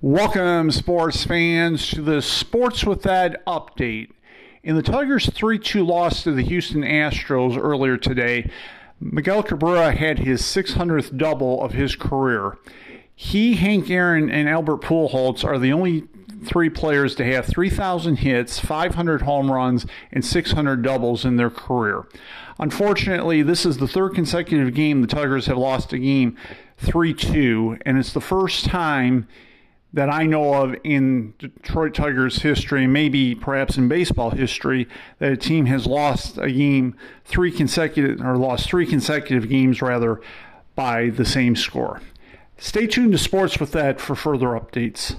Welcome, sports fans, to the Sports with That update. In the Tigers' 3 2 loss to the Houston Astros earlier today, Miguel Cabrera had his 600th double of his career. He, Hank Aaron, and Albert Pujols are the only three players to have 3,000 hits, 500 home runs, and 600 doubles in their career. Unfortunately, this is the third consecutive game the Tigers have lost a game 3 2, and it's the first time that I know of in Detroit Tigers history, maybe perhaps in baseball history, that a team has lost a game three consecutive or lost three consecutive games rather by the same score. Stay tuned to Sports with that for further updates.